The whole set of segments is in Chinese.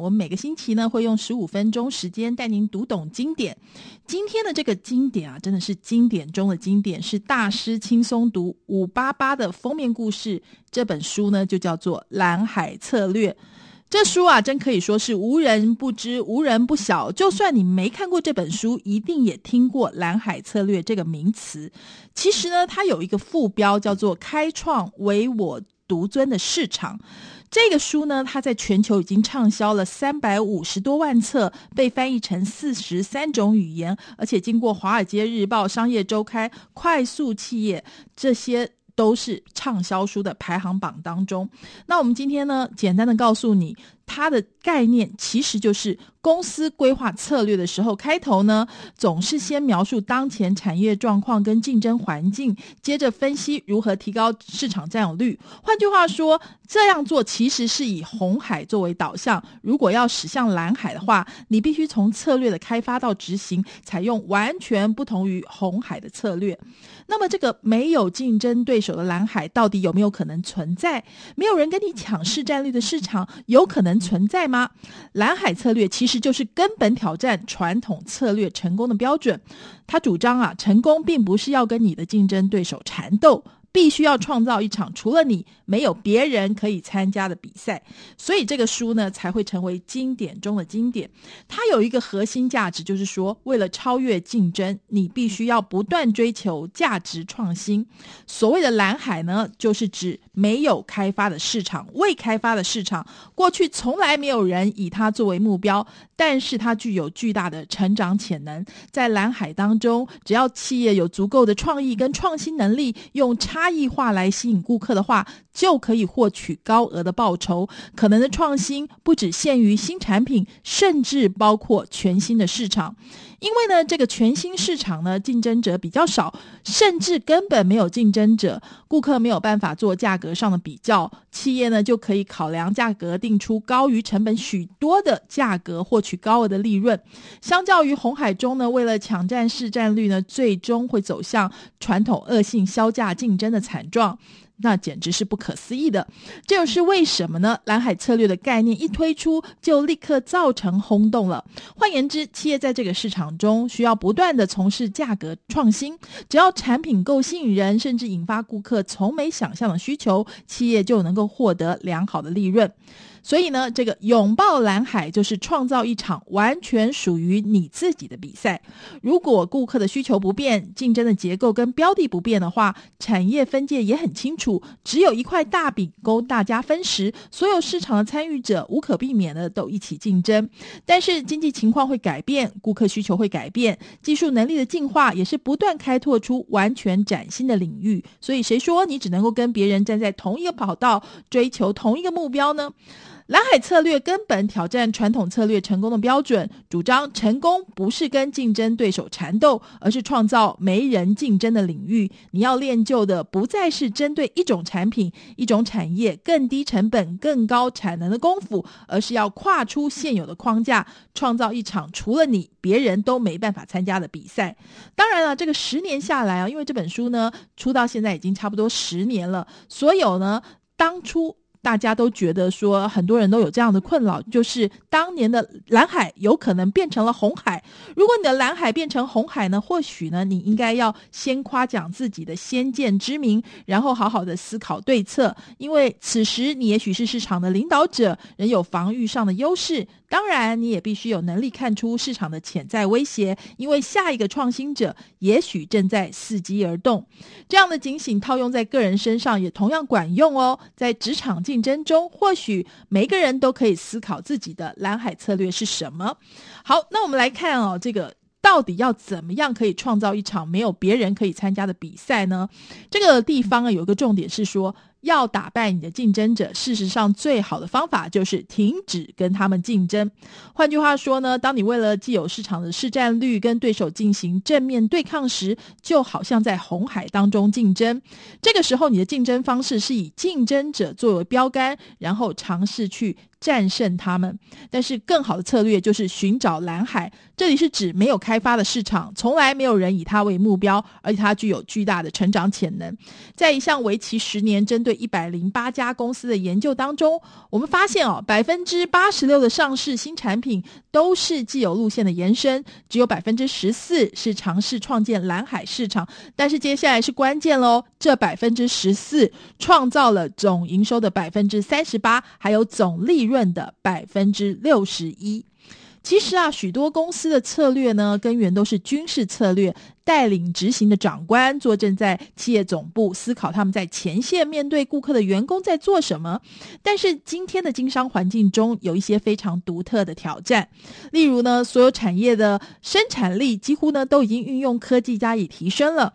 我们每个星期呢，会用十五分钟时间带您读懂经典。今天的这个经典啊，真的是经典中的经典，是大师轻松读五八八的封面故事。这本书呢，就叫做《蓝海策略》。这书啊，真可以说是无人不知、无人不晓。就算你没看过这本书，一定也听过“蓝海策略”这个名词。其实呢，它有一个副标叫做“开创唯我独尊的市场”。这个书呢，它在全球已经畅销了三百五十多万册，被翻译成四十三种语言，而且经过《华尔街日报》、《商业周刊》、《快速企业》这些都是畅销书的排行榜当中。那我们今天呢，简单的告诉你。它的概念其实就是公司规划策略的时候，开头呢总是先描述当前产业状况跟竞争环境，接着分析如何提高市场占有率。换句话说，这样做其实是以红海作为导向。如果要驶向蓝海的话，你必须从策略的开发到执行，采用完全不同于红海的策略。那么，这个没有竞争对手的蓝海到底有没有可能存在？没有人跟你抢市占率的市场，有可能存在吗？蓝海策略其实就是根本挑战传统策略成功的标准。他主张啊，成功并不是要跟你的竞争对手缠斗。必须要创造一场除了你没有别人可以参加的比赛，所以这个书呢才会成为经典中的经典。它有一个核心价值，就是说，为了超越竞争，你必须要不断追求价值创新。所谓的蓝海呢，就是指没有开发的市场、未开发的市场，过去从来没有人以它作为目标，但是它具有巨大的成长潜能。在蓝海当中，只要企业有足够的创意跟创新能力，用差。差异化来吸引顾客的话，就可以获取高额的报酬。可能的创新不只限于新产品，甚至包括全新的市场。因为呢，这个全新市场呢，竞争者比较少，甚至根本没有竞争者，顾客没有办法做价格上的比较，企业呢就可以考量价格，定出高于成本许多的价格，获取高额的利润。相较于红海中呢，为了抢占市占率呢，最终会走向传统恶性削价竞争的惨状。那简直是不可思议的，这又是为什么呢？蓝海策略的概念一推出，就立刻造成轰动了。换言之，企业在这个市场中需要不断的从事价格创新，只要产品够吸引人，甚至引发顾客从没想象的需求，企业就能够获得良好的利润。所以呢，这个拥抱蓝海就是创造一场完全属于你自己的比赛。如果顾客的需求不变，竞争的结构跟标的不变的话，产业分界也很清楚，只有一块大饼供大家分食，所有市场的参与者无可避免的都一起竞争。但是经济情况会改变，顾客需求会改变，技术能力的进化也是不断开拓出完全崭新的领域。所以谁说你只能够跟别人站在同一个跑道，追求同一个目标呢？蓝海策略根本挑战传统策略成功的标准，主张成功不是跟竞争对手缠斗，而是创造没人竞争的领域。你要练就的不再是针对一种产品、一种产业更低成本、更高产能的功夫，而是要跨出现有的框架，创造一场除了你别人都没办法参加的比赛。当然了，这个十年下来啊，因为这本书呢出到现在已经差不多十年了，所有呢当初。大家都觉得说，很多人都有这样的困扰，就是当年的蓝海有可能变成了红海。如果你的蓝海变成红海呢，或许呢，你应该要先夸奖自己的先见之明，然后好好的思考对策，因为此时你也许是市场的领导者，仍有防御上的优势。当然，你也必须有能力看出市场的潜在威胁，因为下一个创新者也许正在伺机而动。这样的警醒套用在个人身上也同样管用哦。在职场竞争中，或许每个人都可以思考自己的蓝海策略是什么。好，那我们来看哦，这个到底要怎么样可以创造一场没有别人可以参加的比赛呢？这个地方啊，有一个重点是说。要打败你的竞争者，事实上最好的方法就是停止跟他们竞争。换句话说呢，当你为了既有市场的市占率跟对手进行正面对抗时，就好像在红海当中竞争。这个时候，你的竞争方式是以竞争者作为标杆，然后尝试去战胜他们。但是更好的策略就是寻找蓝海，这里是指没有开发的市场，从来没有人以它为目标，而且它具有巨大的成长潜能。在一项为期十年、针对一百零八家公司的研究当中，我们发现哦，百分之八十六的上市新产品都是既有路线的延伸，只有百分之十四是尝试创建蓝海市场。但是接下来是关键喽，这百分之十四创造了总营收的百分之三十八，还有总利润润的百分之六十一。其实啊，许多公司的策略呢，根源都是军事策略，带领执行的长官坐镇在企业总部，思考他们在前线面对顾客的员工在做什么。但是今天的经商环境中，有一些非常独特的挑战，例如呢，所有产业的生产力几乎呢都已经运用科技加以提升了。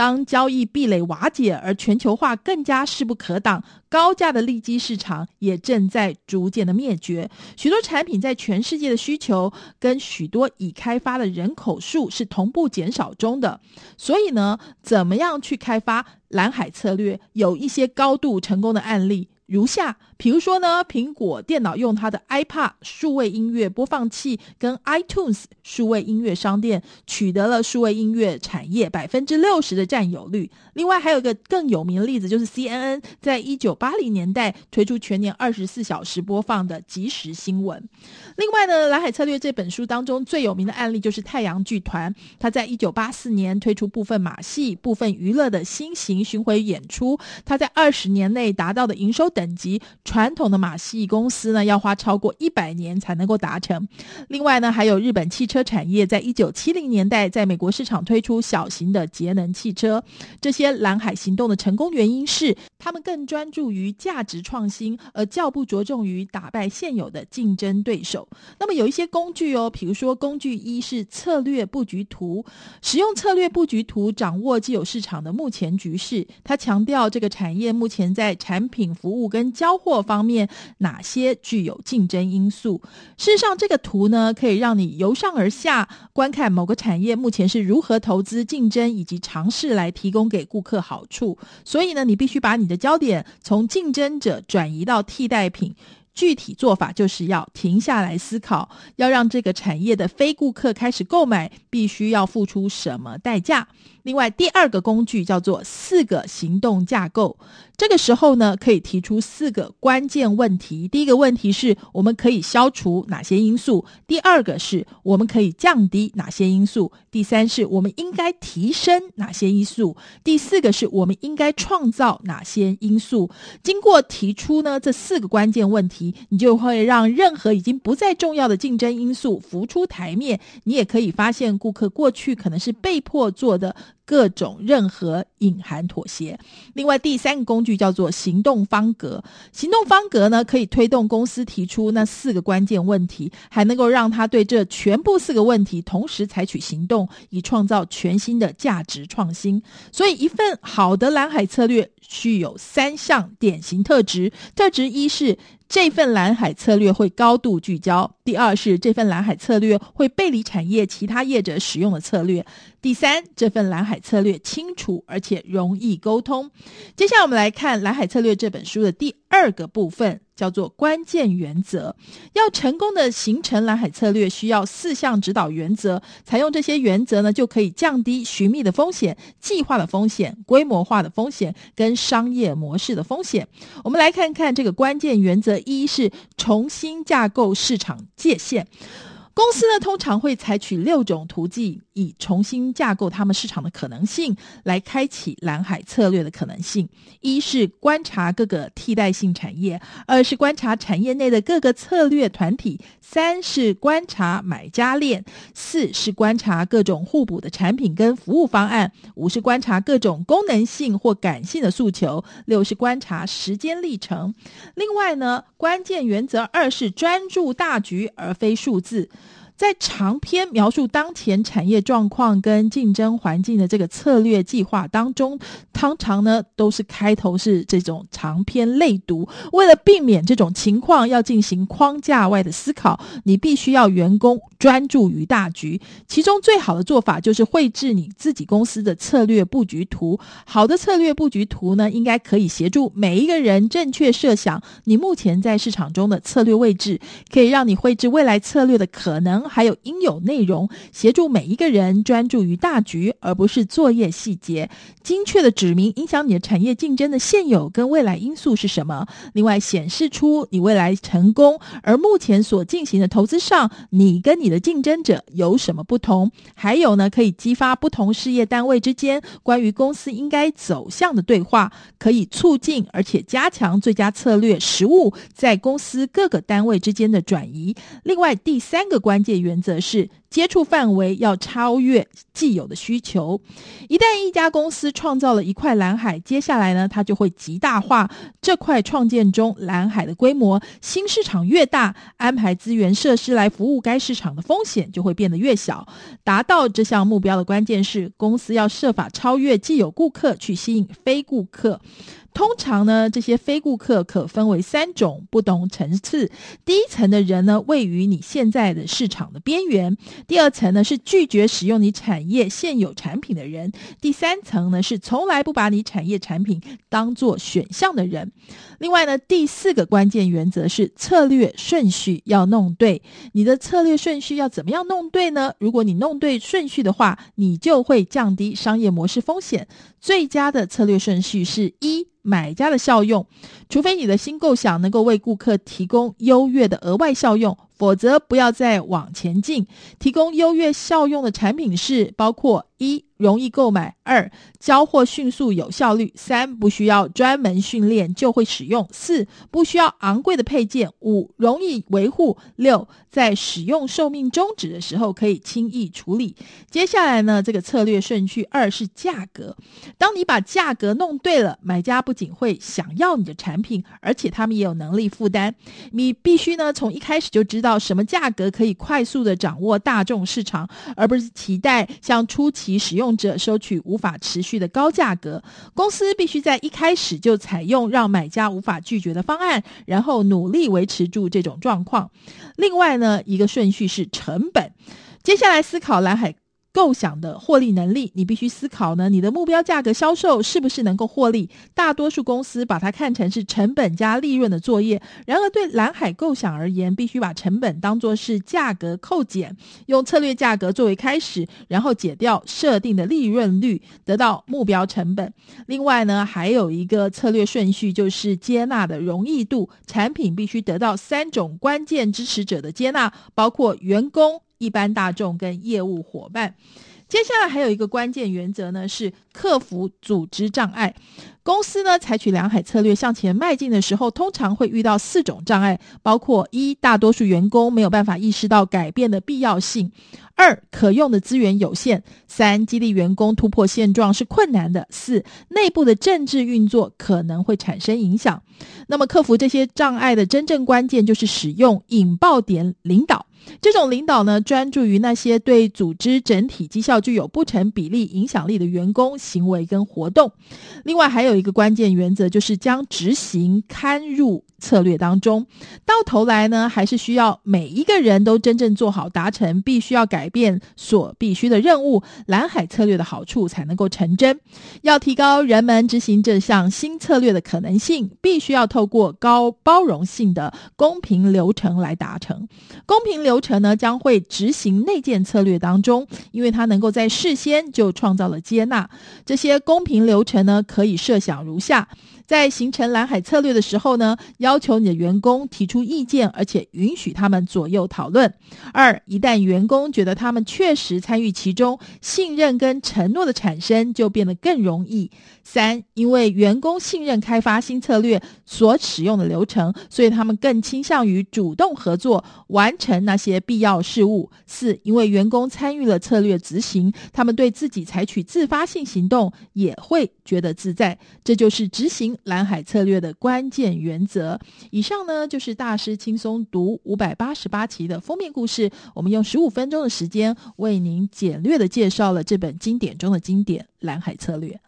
当交易壁垒瓦解，而全球化更加势不可挡，高价的利基市场也正在逐渐的灭绝。许多产品在全世界的需求跟许多已开发的人口数是同步减少中的。所以呢，怎么样去开发蓝海策略？有一些高度成功的案例。如下，比如说呢，苹果电脑用它的 iPad 数位音乐播放器跟 iTunes 数位音乐商店取得了数位音乐产业百分之六十的占有率。另外还有一个更有名的例子，就是 CNN 在一九八零年代推出全年二十四小时播放的即时新闻。另外呢，《蓝海策略》这本书当中最有名的案例就是太阳剧团，它在一九八四年推出部分马戏、部分娱乐的新型巡回演出，它在二十年内达到的营收等级，传统的马戏公司呢，要花超过一百年才能够达成。另外呢，还有日本汽车产业，在一九七零年代在美国市场推出小型的节能汽车。这些蓝海行动的成功原因是，他们更专注于价值创新，而较不着重于打败现有的竞争对手。那么有一些工具哦，比如说工具一是策略布局图，使用策略布局图掌握既有市场的目前局势。它强调这个产业目前在产品服务跟交货方面哪些具有竞争因素？事实上，这个图呢可以让你由上而下观看某个产业目前是如何投资、竞争以及尝试来提供给顾客好处。所以呢，你必须把你的焦点从竞争者转移到替代品。具体做法就是要停下来思考，要让这个产业的非顾客开始购买，必须要付出什么代价。另外，第二个工具叫做四个行动架构。这个时候呢，可以提出四个关键问题。第一个问题是我们可以消除哪些因素？第二个是我们可以降低哪些因素？第三是我们应该提升哪些因素？第四个是我们应该创造哪些因素？经过提出呢这四个关键问题，你就会让任何已经不再重要的竞争因素浮出台面。你也可以发现，顾客过去可能是被迫做的。各种任何隐含妥协。另外，第三个工具叫做行动方格。行动方格呢，可以推动公司提出那四个关键问题，还能够让他对这全部四个问题同时采取行动，以创造全新的价值创新。所以，一份好的蓝海策略具有三项典型特质。特质一是。这份蓝海策略会高度聚焦。第二是这份蓝海策略会背离产业其他业者使用的策略。第三，这份蓝海策略清楚而且容易沟通。接下来我们来看《蓝海策略》这本书的第二个部分。叫做关键原则，要成功的形成蓝海策略，需要四项指导原则。采用这些原则呢，就可以降低寻觅的风险、计划的风险、规模化的风险跟商业模式的风险。我们来看看这个关键原则：一是重新架构市场界限。公司呢，通常会采取六种途径，以重新架构他们市场的可能性，来开启蓝海策略的可能性。一是观察各个替代性产业，二是观察产业内的各个策略团体，三是观察买家链，四是观察各种互补的产品跟服务方案，五是观察各种功能性或感性的诉求，六是观察时间历程。另外呢，关键原则二是专注大局而非数字。在长篇描述当前产业状况跟竞争环境的这个策略计划当中，通常呢都是开头是这种长篇类读。为了避免这种情况，要进行框架外的思考，你必须要员工专注于大局。其中最好的做法就是绘制你自己公司的策略布局图。好的策略布局图呢，应该可以协助每一个人正确设想你目前在市场中的策略位置，可以让你绘制未来策略的可能。还有应有内容，协助每一个人专注于大局，而不是作业细节。精确的指明影响你的产业竞争的现有跟未来因素是什么。另外，显示出你未来成功，而目前所进行的投资上，你跟你的竞争者有什么不同？还有呢，可以激发不同事业单位之间关于公司应该走向的对话，可以促进而且加强最佳策略实务在公司各个单位之间的转移。另外，第三个关键。原则是接触范围要超越既有的需求。一旦一家公司创造了一块蓝海，接下来呢，它就会极大化这块创建中蓝海的规模。新市场越大，安排资源设施来服务该市场的风险就会变得越小。达到这项目标的关键是，公司要设法超越既有顾客，去吸引非顾客。通常呢，这些非顾客可分为三种不同层次。第一层的人呢，位于你现在的市场的边缘；第二层呢，是拒绝使用你产业现有产品的人；第三层呢，是从来不把你产业产品当做选项的人。另外呢，第四个关键原则是策略顺序要弄对。你的策略顺序要怎么样弄对呢？如果你弄对顺序的话，你就会降低商业模式风险。最佳的策略顺序是一。买家的效用，除非你的新构想能够为顾客提供优越的额外效用，否则不要再往前进。提供优越效用的产品是包括一。容易购买，二交货迅速有效率，三不需要专门训练就会使用，四不需要昂贵的配件，五容易维护，六在使用寿命终止的时候可以轻易处理。接下来呢，这个策略顺序二是价格。当你把价格弄对了，买家不仅会想要你的产品，而且他们也有能力负担。你必须呢从一开始就知道到什么价格可以快速的掌握大众市场，而不是期待向初期使用者收取无法持续的高价格，公司必须在一开始就采用让买家无法拒绝的方案，然后努力维持住这种状况。另外呢，一个顺序是成本，接下来思考蓝海。构想的获利能力，你必须思考呢，你的目标价格销售是不是能够获利？大多数公司把它看成是成本加利润的作业。然而，对蓝海构想而言，必须把成本当作是价格扣减，用策略价格作为开始，然后解掉设定的利润率，得到目标成本。另外呢，还有一个策略顺序，就是接纳的容易度。产品必须得到三种关键支持者的接纳，包括员工。一般大众跟业务伙伴，接下来还有一个关键原则呢，是克服组织障碍。公司呢，采取良海策略向前迈进的时候，通常会遇到四种障碍，包括一，大多数员工没有办法意识到改变的必要性；二，可用的资源有限；三，激励员工突破现状是困难的；四，内部的政治运作可能会产生影响。那么，克服这些障碍的真正关键就是使用引爆点领导。这种领导呢，专注于那些对组织整体绩效具有不成比例影响力的员工行为跟活动。另外，还有一个关键原则，就是将执行看入策略当中。到头来呢，还是需要每一个人都真正做好达成必须要改变所必须的任务，蓝海策略的好处才能够成真。要提高人们执行这项新策略的可能性，必须要透过高包容性的公平流程来达成。公平流程呢，将会执行内建策略当中，因为它能够在事先就创造了接纳。这些公平流程呢，可以设想如下。在形成蓝海策略的时候呢，要求你的员工提出意见，而且允许他们左右讨论。二，一旦员工觉得他们确实参与其中，信任跟承诺的产生就变得更容易。三，因为员工信任开发新策略所使用的流程，所以他们更倾向于主动合作，完成那些必要事务。四，因为员工参与了策略执行，他们对自己采取自发性行动也会觉得自在。这就是执行蓝海策略的关键原则。以上呢，就是大师轻松读五百八十八期的封面故事。我们用十五分钟的时间为您简略的介绍了这本经典中的经典——蓝海策略。